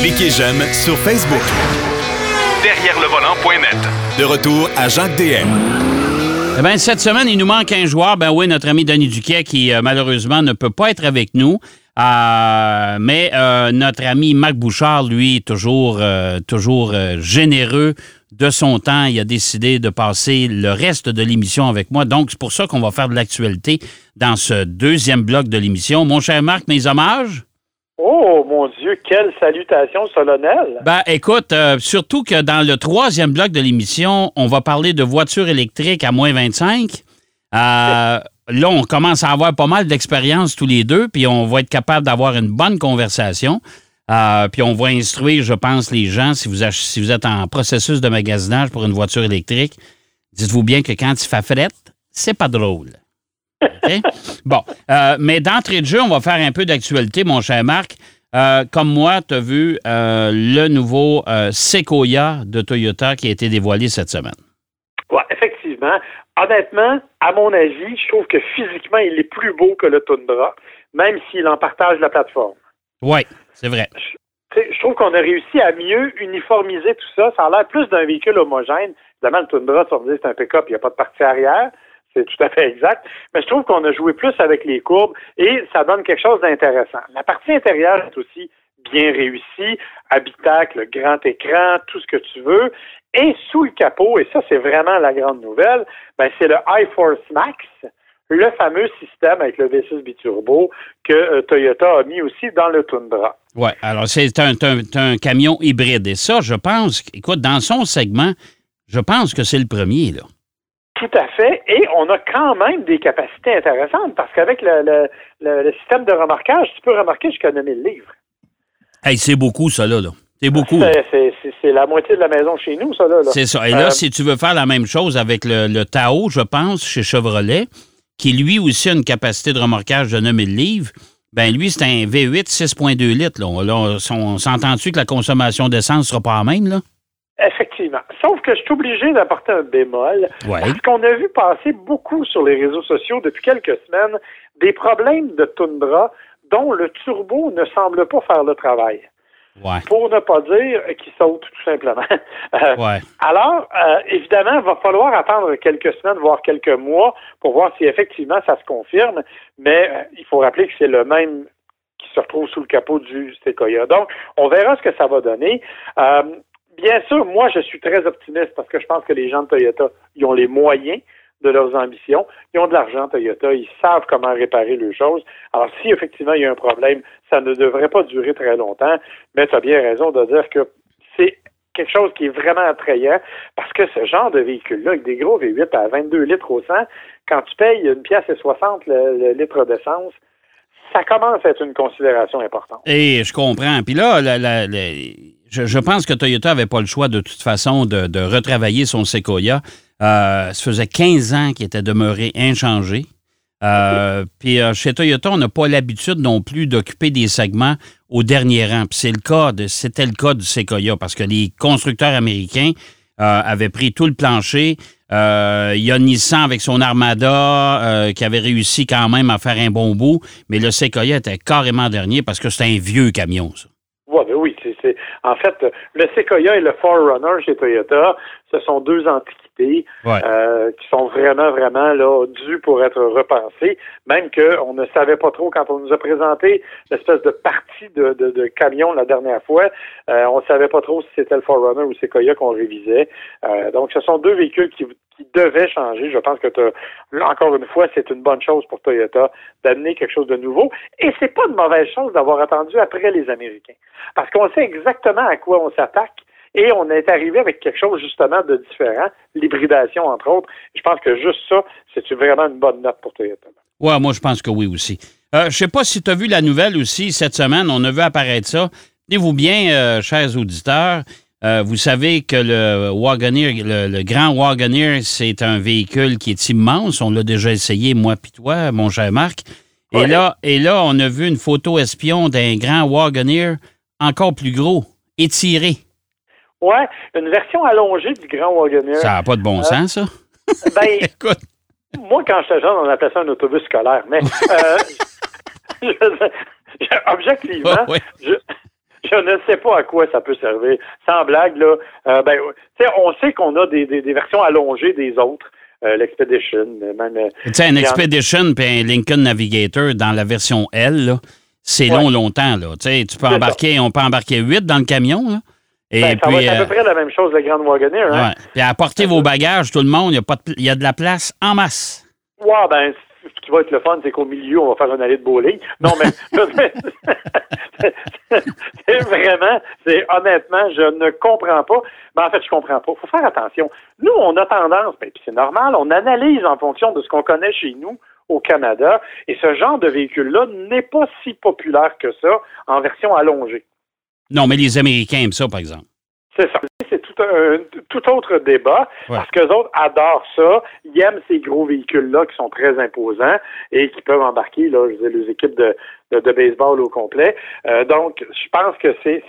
Cliquez j'aime sur Facebook. Derrière le volant.net. De retour à Jacques DM. Eh bien, cette semaine, il nous manque un joueur. Ben oui, notre ami Denis Duquet, qui euh, malheureusement ne peut pas être avec nous. Euh, mais euh, notre ami Marc Bouchard, lui, toujours, euh, toujours euh, généreux de son temps. Il a décidé de passer le reste de l'émission avec moi. Donc, c'est pour ça qu'on va faire de l'actualité dans ce deuxième bloc de l'émission. Mon cher Marc, mes hommages? Oh mon Dieu, quelle salutation solennelle! Ben, écoute, euh, surtout que dans le troisième bloc de l'émission, on va parler de voitures électriques à moins 25. Euh, là, on commence à avoir pas mal d'expérience tous les deux, puis on va être capable d'avoir une bonne conversation. Euh, puis on va instruire, je pense, les gens, si vous, si vous êtes en processus de magasinage pour une voiture électrique, dites-vous bien que quand il fait frette, c'est pas drôle. Bon, euh, mais d'entrée de jeu, on va faire un peu d'actualité, mon cher Marc. Euh, comme moi, tu as vu euh, le nouveau Sequoia de Toyota qui a été dévoilé cette semaine. Ouais, effectivement. Honnêtement, à mon avis, je trouve que physiquement, il est plus beau que le Tundra, même s'il en partage la plateforme. Oui, c'est vrai. Je trouve qu'on a réussi à mieux uniformiser tout ça. Ça a l'air plus d'un véhicule homogène. Évidemment, le Tundra, dire c'est un pick-up, il n'y a pas de partie arrière. C'est tout à fait exact. Mais je trouve qu'on a joué plus avec les courbes et ça donne quelque chose d'intéressant. La partie intérieure est aussi bien réussie. Habitacle, grand écran, tout ce que tu veux. Et sous le capot, et ça, c'est vraiment la grande nouvelle, ben, c'est le iForce Max, le fameux système avec le V6 biturbo que euh, Toyota a mis aussi dans le Tundra. Oui, alors c'est un, un- un camion hybride. Et ça, je pense, écoute, dans son segment, je pense que c'est le premier, là. Tout à fait. Et on a quand même des capacités intéressantes parce qu'avec le, le- le- le système de remorquage, tu peux remorquer jusqu'à 9000 livres. Hey, c'est beaucoup, ça, là. là. C'est beaucoup. C'est- la moitié de la maison chez nous, ça, là. là. C'est ça. Et là, Euh, si tu veux faire la même chose avec le, Tao, je pense, chez Chevrolet, qui lui aussi a une capacité de remorquage de 9000 livres, ben lui, c'est un V8 6.2 litres. Là, on, on s'entend-tu que la consommation d'essence ne sera pas la même, là? Effectivement. Sauf que je suis obligé d'apporter un bémol. Ouais. Parce qu'on a vu passer beaucoup sur les réseaux sociaux depuis quelques semaines des problèmes de Tundra dont le turbo ne semble pas faire le travail. Ouais. Pour ne pas dire qu'il saute, tout simplement. Euh, Ouais. Alors, euh, évidemment, il va falloir attendre quelques semaines, voire quelques mois, pour voir si effectivement ça se confirme. Mais euh, il faut rappeler que c'est le même qui se retrouve sous le capot du Sequoia. Donc, on verra ce que ça va donner. Bien sûr, moi, je suis très optimiste parce que je pense que les gens de Toyota, ils ont les moyens de leurs ambitions. Ils ont de l'argent, Toyota. Ils savent comment réparer les choses. Alors, si effectivement il y a un problème, ça ne devrait pas durer très longtemps. Mais tu as bien raison de dire que c'est quelque chose qui est vraiment attrayant parce que ce genre de véhicule-là, avec des gros V8 à 22 litres au 100, quand tu payes une pièce et 60 le, le litre d'essence, ça commence à être une considération importante. Et je comprends. Puis là, la- la- la- je, je pense que Toyota n'avait pas le choix de toute façon de, de retravailler son Sequoia. Euh, ça faisait 15 ans qu'il était demeuré inchangé. Euh, Puis euh, chez Toyota, on n'a pas l'habitude non plus d'occuper des segments au dernier rang. Puis c'est le cas de, c'était le cas du Sequoia parce que les constructeurs américains avaient pris tout le plancher. Euh, y a Nissan avec son Armada euh, qui avait réussi quand même à faire un bon bout, mais le Sequoia était carrément dernier parce que c'est un vieux camion, ça. Ben en fait, le Sequoia et le Forerunner chez Toyota, ce sont deux antiquités Ouais. euh, qui sont vraiment, vraiment là dues pour être repensées. Même qu'on ne savait pas trop quand on nous a présenté l'espèce de partie de, de, de camion la dernière fois. euh, on ne savait pas trop si c'était le Forerunner ou le Sequoia qu'on révisait. Euh, donc, ce sont deux véhicules qui, qui devaient changer. Je pense que encore une fois, c'est une bonne chose pour Toyota d'amener quelque chose de nouveau. Et c'est pas une mauvaise chose d'avoir attendu après les Américains. Parce qu'on sait exactement à quoi on s'attaque et on est arrivé avec quelque chose justement de différent, l'hybridation entre autres. Je pense que juste ça, c'est vraiment une bonne note pour Toyota. Ouais, moi, je pense que oui aussi. Euh, je sais pas si tu as vu la nouvelle aussi cette semaine. On a vu apparaître ça. Tenez-vous bien, euh, chers auditeurs. Euh, vous savez que le Wagoneer, le, le grand Wagoneer, c'est un véhicule qui est immense. On l'a déjà essayé, moi puis toi, mon cher Marc. Et, là, et là, on a vu une photo espion d'un grand Wagoneer encore plus gros, étiré. Ouais, une version allongée du Grand Wagoneer. Ça n'a pas de bon sens, ça? Ben, Écoute, moi, quand j'étais jeune, on appelait ça un autobus scolaire. Mais euh, je- je- objectivement, je, je ne sais pas à quoi ça peut servir. Sans blague, là, euh, ben, on sait qu'on a des, des, des versions allongées des autres. Euh, L'Expedition, même. euh, Tu sais, un Expedition puis un Lincoln Navigator dans la version L, là, c'est Ouais. long, longtemps. Là. Tu peux embarquer, on peut embarquer 8 dans le camion. Là. Et ben, ça puis, va être à peu près la même chose, le Grand Wagoneer. Hein? ouais. puis apporter vos bagages, tout le monde, il y, a pas de y a de la place en masse. Ouais, ben, ce qui va être le fun, c'est qu'au milieu, on va faire une allée de bowling. Non, mais, c'est vraiment, c'est honnêtement, je ne comprends pas. Ben, en fait, je comprends pas. faut faire attention. Nous, on a tendance, ben, puis c'est normal, on analyse en fonction de ce qu'on connaît chez nous au Canada, et ce genre de véhicule-là n'est pas si populaire que ça en version allongée. Non, mais les Américains aiment ça, par exemple. C'est ça. Un tout autre débat Ouais. parce que les autres adorent ça. Ils aiment ces gros véhicules-là qui sont très imposants et qui peuvent embarquer là, je dire, les équipes de, de, de baseball au complet. Euh, donc, je pense que c'est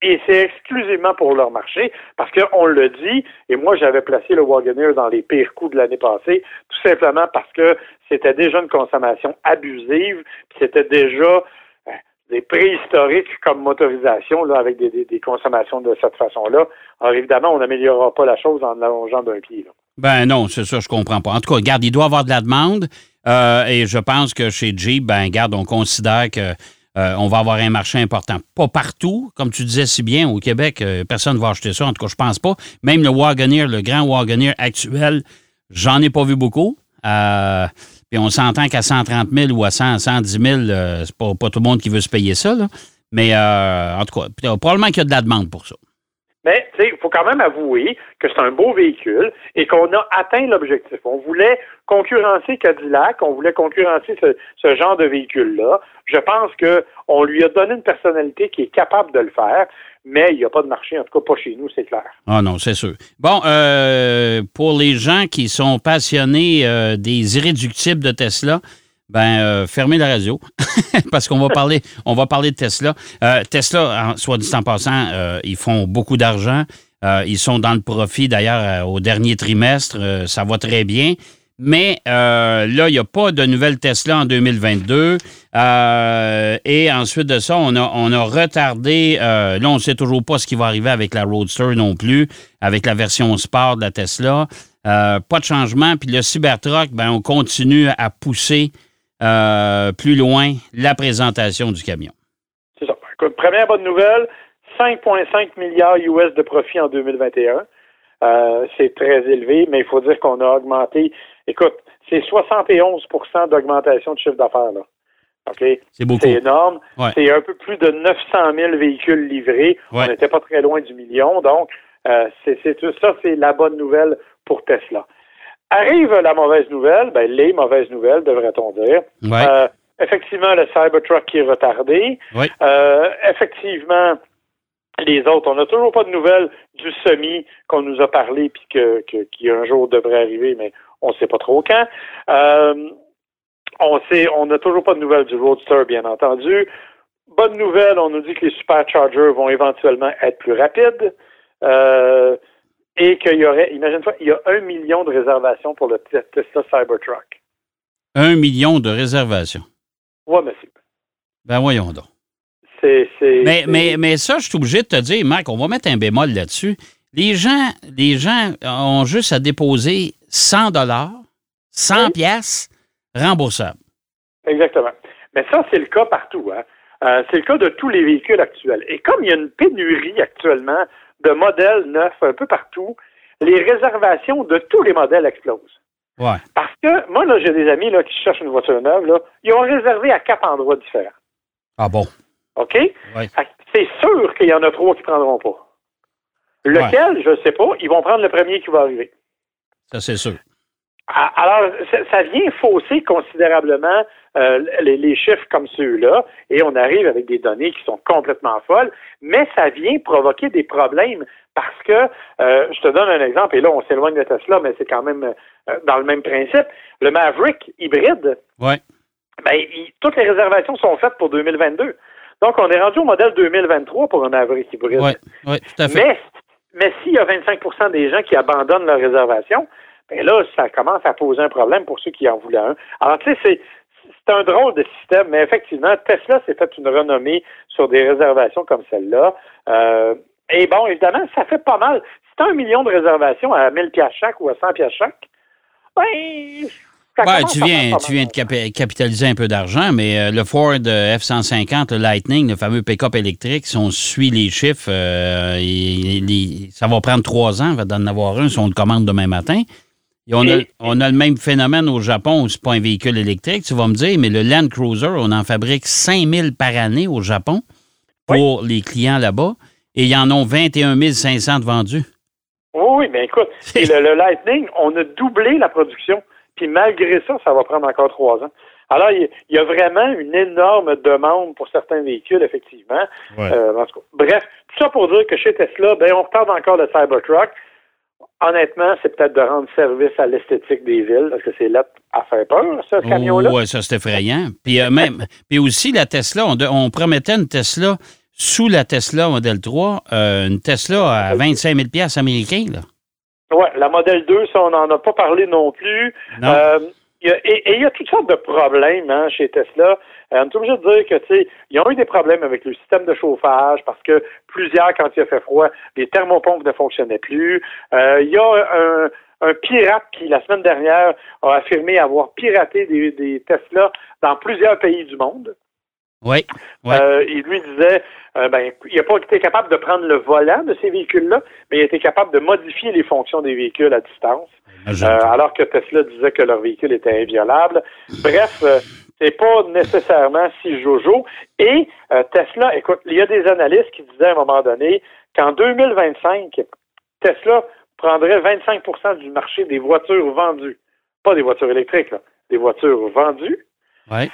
et c'est exclusivement pour leur marché parce qu'on le dit, et moi j'avais placé le Wagoneer dans les pires coups de l'année passée, tout simplement parce que c'était déjà une consommation abusive, puis c'était déjà des préhistoriques comme motorisation là, avec des, consommations de cette façon-là. Alors évidemment, on n'améliorera pas la chose en l'allongeant d'un pied. là. Ben non, c'est ça, je comprends pas. En tout cas, regarde, il doit y avoir de la demande. euh, et je pense que chez Jeep, ben, regarde, on considère que euh, on va avoir un marché important. Pas partout, comme tu disais si bien, au Québec, euh, personne ne va acheter ça. En tout cas, je pense pas. Même le Wagoneer, le grand Wagoneer actuel, j'en ai pas vu beaucoup. Euh, puis on s'entend qu'à 130 000 ou à 100, 110 000, euh, c'est pas, pas tout le monde qui veut se payer ça. là. Mais euh, en tout cas, euh, probablement qu'il y a de la demande pour ça. Mais il faut quand même avouer que c'est un beau véhicule et qu'on a atteint l'objectif. On voulait concurrencer Cadillac, on voulait concurrencer ce, ce genre de véhicule-là. Je pense qu'on lui a donné une personnalité qui est capable de le faire, mais il n'y a pas de marché, en tout cas pas chez nous, c'est clair. Ah non, c'est sûr. Bon, euh, pour les gens qui sont passionnés euh, des irréductibles de Tesla, ben euh, fermez la radio parce qu'on va parler, on va parler de Tesla. Euh, Tesla, soit dit en passant, euh, ils font beaucoup d'argent. Ils sont dans le profit d'ailleurs au dernier trimestre. Ça va très bien. Mais là, il n'y a pas de nouvelle Tesla en 2022. Euh, et ensuite de ça, on a, on a retardé. là, on ne sait toujours pas ce qui va arriver avec la Roadster non plus, avec la version Sport de la Tesla. Pas de changement. Puis le Cybertruck, ben, on continue à pousser euh, plus loin la présentation du camion. C'est ça. Écoute, première bonne nouvelle, 5,5 milliards US de profit en 2021. Euh, c'est très élevé, mais il faut dire qu'on a augmenté. Écoute, c'est 71% d'augmentation de chiffre d'affaires. là. C'est beaucoup. C'est énorme. Ouais. C'est un peu plus de 900 000 véhicules livrés. Ouais. On n'était pas très loin du million. Donc, euh, c'est c'est tout ça, c'est la bonne nouvelle pour Tesla. Arrive la mauvaise nouvelle, ben, les mauvaises nouvelles, devrait-on dire. Ouais. Euh, effectivement, le Cybertruck qui est retardé. Ouais. Euh, effectivement, les autres, on n'a toujours pas de nouvelles du semi qu'on nous a parlé puis que, que- qui un jour devrait arriver, mais on ne sait pas trop quand. Euh, on sait, on n'a toujours pas de nouvelles du Roadster, bien entendu. Bonne nouvelle, on nous dit que les superchargers vont éventuellement être plus rapides. Euh, et qu'il y aurait, imagine-toi, il y a un million de réservations pour le Te- Tesla Cybertruck. Un million de réservations. Ouais, monsieur. Ben voyons donc. C'est, c'est, Mais, c'est- mais, mais ça, je suis obligé de te dire, Marc, on va mettre un bémol là-dessus. Les gens, les gens ont juste à déposer 100 dollars, 100 Oui. pièces remboursables. Exactement. Mais ça, c'est le cas partout. Hein. Euh, c'est le cas de tous les véhicules actuels. Et comme il y a une pénurie actuellement de modèles neufs un peu partout, les réservations de tous les modèles explosent. Ouais. Parce que moi, là, j'ai des amis là, qui cherchent une voiture neuve. Là, ils ont réservé à quatre endroits différents. Ah bon? OK? Ouais. C'est sûr qu'il y en a trois qui ne prendront pas. Lequel, je ne sais pas. Ils vont prendre le premier qui va arriver. Ça, c'est sûr. Ah, Alors, ça, ça vient fausser considérablement euh, les, les chiffres comme ceux-là, et on arrive avec des données qui sont complètement folles, mais ça vient provoquer des problèmes parce que, euh, je te donne un exemple, et là, on s'éloigne de Tesla, mais c'est quand même euh, dans le même principe. Le Maverick hybride, Ouais. ben, il- toutes les réservations sont faites pour 2022. Donc, on est rendu au modèle 2023 pour un Maverick hybride. Ouais. Ouais, tout à fait. Mais, mais s'il y a 25% des gens qui abandonnent leur réservation, ben là, ça commence à poser un problème pour ceux qui en voulaient un. Alors, tu sais, c'est, c'est un drôle de système, mais effectivement, Tesla s'est fait une renommée sur des réservations comme celle-là. Euh, et bon, évidemment, ça fait pas mal. Si un million de réservations à 1000 pièces chaque ou à 100 pièces chaque, ben, Ouais, tu viens, tu viens de capitaliser un peu d'argent, mais euh, le Ford euh, F-150, le Lightning, le fameux pick-up électrique, si on suit les chiffres, euh, ça va prendre trois ans d'en avoir un si on le commande demain matin. Et on, a, on, a, le même phénomène au Japon où c'est pas un véhicule électrique, tu vas me dire, mais le Land Cruiser, on en fabrique 5000 par année au Japon pour les clients là-bas et il y en ont 21 500 vendus. Oui, mais écoute, le Lightning, on a doublé la production. Puis malgré ça, ça va prendre encore trois ans. Alors, il y a vraiment une énorme demande pour certains véhicules, effectivement. Euh, bref, tout ça pour dire que chez Tesla, ben, on reparle encore le Cybertruck. Honnêtement, c'est peut-être de rendre service à l'esthétique des villes, parce que c'est là à faire peur, ce camion-là. Oui, ça, c'est effrayant. Puis, euh, même, puis aussi, la Tesla, on, promettait une Tesla sous la Tesla Model 3, euh, une Tesla à 25 000 américains, là. Oui, la modèle 2, ça, on n'en a pas parlé non plus. Euh, et il y a toutes sortes de problèmes hein, chez Tesla. Euh, on est obligé de dire que, tu sais, ils ont eu des problèmes avec le système de chauffage parce que plusieurs, quand il a fait froid, les thermopompes ne fonctionnaient plus. Euh, il y a un, pirate qui, la semaine dernière, a affirmé avoir piraté des, des Tesla dans plusieurs pays du monde. Oui. Euh, il lui disait, euh, ben, il n'a pas été capable de prendre le volant de ces véhicules-là, mais il a été capable de modifier les fonctions des véhicules à distance, euh, alors que Tesla disait que leur véhicule était inviolable. Bref, c'est pas nécessairement si jojo. Et Tesla, écoute, il y a des analystes qui disaient à un moment donné qu'en 2025, Tesla prendrait 25% du marché des voitures vendues. Pas des voitures électriques, là, des voitures vendues. Ouais.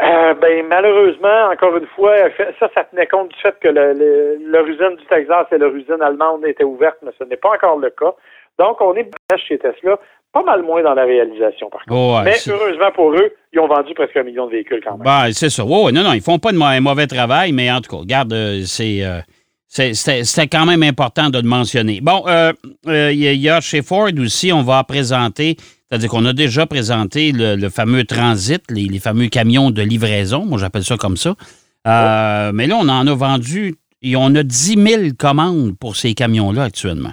Euh, ben malheureusement, encore une fois, ça, ça tenait compte du fait que leur usine du Texas et leur usine allemande étaient ouvertes, mais ce n'est pas encore le cas. Donc, on est chez Tesla, pas mal moins dans la réalisation, par contre. mais heureusement pour eux, ils ont vendu presque un million de véhicules quand même. Ben, c'est ça. non, non, ils font pas de un mauvais travail, mais en tout cas, regarde, euh, c'est. Euh, c'était quand même important de le mentionner. Bon, il y, a chez Ford aussi, on va présenter c'est-à-dire qu'on a déjà présenté le, fameux transit, les, fameux camions de livraison, moi j'appelle ça comme ça. Euh, mais là, on en a vendu, et on a 10 000 commandes pour ces camions-là actuellement.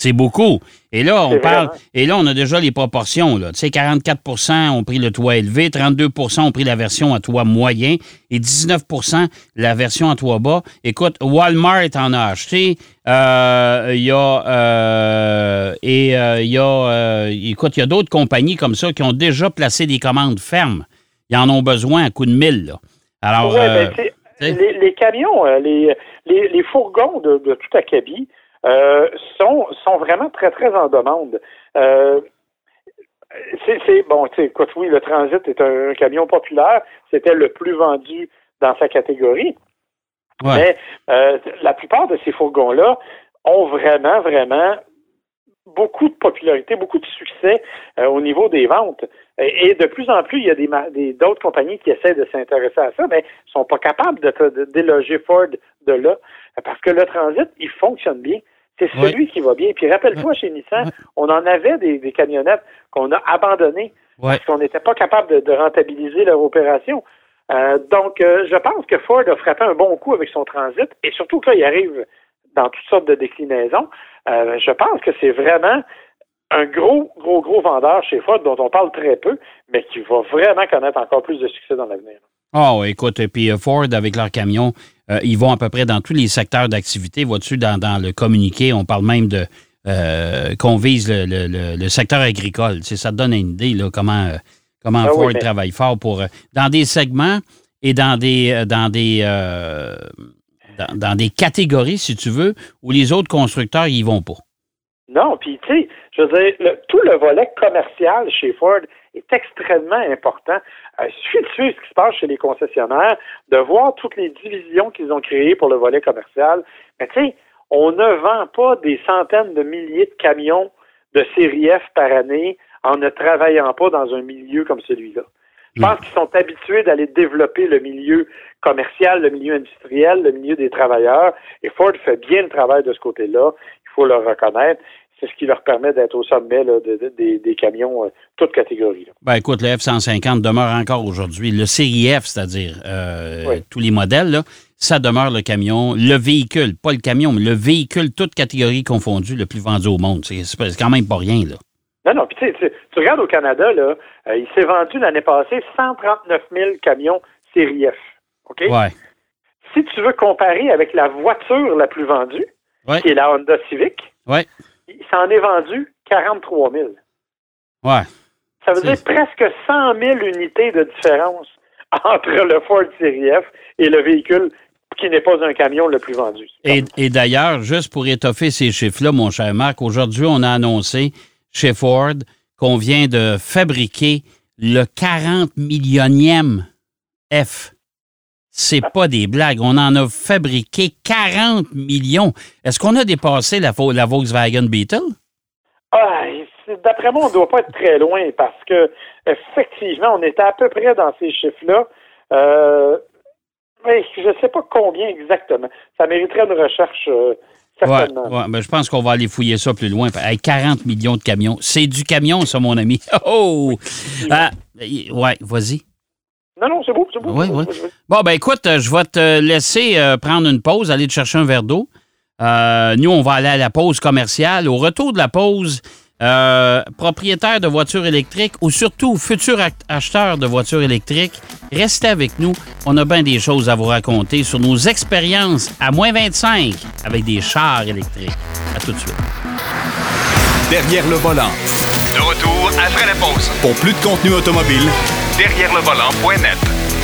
C'est beaucoup. Et là, on parle. Et là, on a déjà les proportions. Là. Tu sais, 44% ont pris le toit élevé, 32% ont pris la version à toit moyen et 19% la version à toit bas. Écoute, Walmart en a acheté. Euh, il y a. Euh, et euh, il y a. écoute, il y a d'autres compagnies comme ça qui ont déjà placé des commandes fermes. Ils en ont besoin à coup de mille. Là. Alors. Ben, les, camions, les, les, fourgons de, de tout acabit, euh, sont, sont vraiment très, très en demande. Euh, c'est bon, écoute, oui, le Transit est un, camion populaire. C'était le plus vendu dans sa catégorie. Mais euh, la plupart de ces fourgons-là ont vraiment, vraiment beaucoup de popularité, beaucoup de succès au niveau des ventes. Et, de plus en plus, il y a des d'autres compagnies qui essaient de s'intéresser à ça, mais ne sont pas capables de, de, déloger Ford de là. Parce que le transit, il fonctionne bien. C'est celui qui va bien. Puis rappelle-toi, chez Nissan, on en avait des, camionnettes qu'on a abandonnées parce qu'on n'était pas capable de, rentabiliser leur opération. Euh, donc, euh, je pense que Ford a frappé un bon coup avec son transit et surtout que là, il arrive dans toutes sortes de déclinaisons. Euh, je pense que c'est vraiment un gros, gros, gros vendeur chez Ford dont on parle très peu, mais qui va vraiment connaître encore plus de succès dans l'avenir. Oh, écoute, et puis Ford, avec leur camion, euh, ils vont à peu près dans tous les secteurs d'activité. Vois-tu, dans, le communiqué, on parle même de euh, qu'on vise le, secteur agricole. ça te donne une idée là, comment, euh, comment ah Ford travaille fort pour dans des segments et dans des dans des dans, des catégories, si tu veux, où les autres constructeurs y vont pas. Non, puis tu sais, je veux dire, tout le volet commercial chez Ford est extrêmement important. Euh, il suffit de suivre ce qui se passe chez les concessionnaires, de voir toutes les divisions qu'ils ont créées pour le volet commercial. Mais tu sais, on ne vend pas des centaines de milliers de camions de série F par année en ne travaillant pas dans un milieu comme celui-là. Je pense qu'ils sont habitués d'aller développer le milieu commercial, le milieu industriel, le milieu des travailleurs. Et Ford fait bien le travail de ce côté-là. Il faut le reconnaître. C'est ce qui leur permet d'être au sommet là, de- de- des, des camions, euh, toutes catégories. là. Ben écoute, le F-150 demeure encore aujourd'hui. Le série F, c'est-à-dire euh, Oui. tous les modèles, là, ça demeure le camion, le véhicule, pas le camion, mais le véhicule, toutes catégories confondues, le plus vendu au monde. C'est quand même pas rien, là. Non, non, puis tu tu- tu regardes au Canada, là, euh, il s'est vendu l'année passée 139 000 camions série F. OK? Ouais. Si tu veux comparer avec la voiture la plus vendue, Ouais. qui est la Honda Civic, Ouais. Il s'en est vendu 43 000. Ouais. Ça veut dire presque 100 000 unités de différence entre le Ford Série F et le véhicule qui n'est pas un camion le plus vendu. Et, et d'ailleurs, juste pour étoffer ces chiffres-là, mon cher Marc, aujourd'hui, on a annoncé chez Ford qu'on vient de fabriquer le 40 millionième F. C'est pas des blagues. On en a fabriqué 40 millions. Est-ce qu'on a dépassé la, Vo- la Volkswagen Beetle? Ah, d'après moi, on ne doit pas être très loin parce que effectivement, on était à peu près dans ces chiffres-là. Euh, mais je ne sais pas combien exactement. Ça mériterait une recherche euh, certainement. ouais, ben, je pense qu'on va aller fouiller ça plus loin. Hey, 40 millions de camions. C'est du camion, ça, mon ami. Oh! Ah, ouais, vas-y. Non, non, c'est beau, c'est beau. Oui, oui. Bon, ben écoute, euh, je vais te laisser euh, prendre une pause, aller te chercher un verre d'eau. Euh, nous, on va aller à la pause commerciale. Au retour de la pause, euh, propriétaire de voitures électriques ou surtout futur ac- acheteur de voitures électriques, restez avec nous. On a bien des choses à vous raconter sur nos expériences à moins 25 avec des chars électriques. À tout de suite. Derrière le volant. De retour après la pause. Pour plus de contenu automobile, Derrière le volant.net.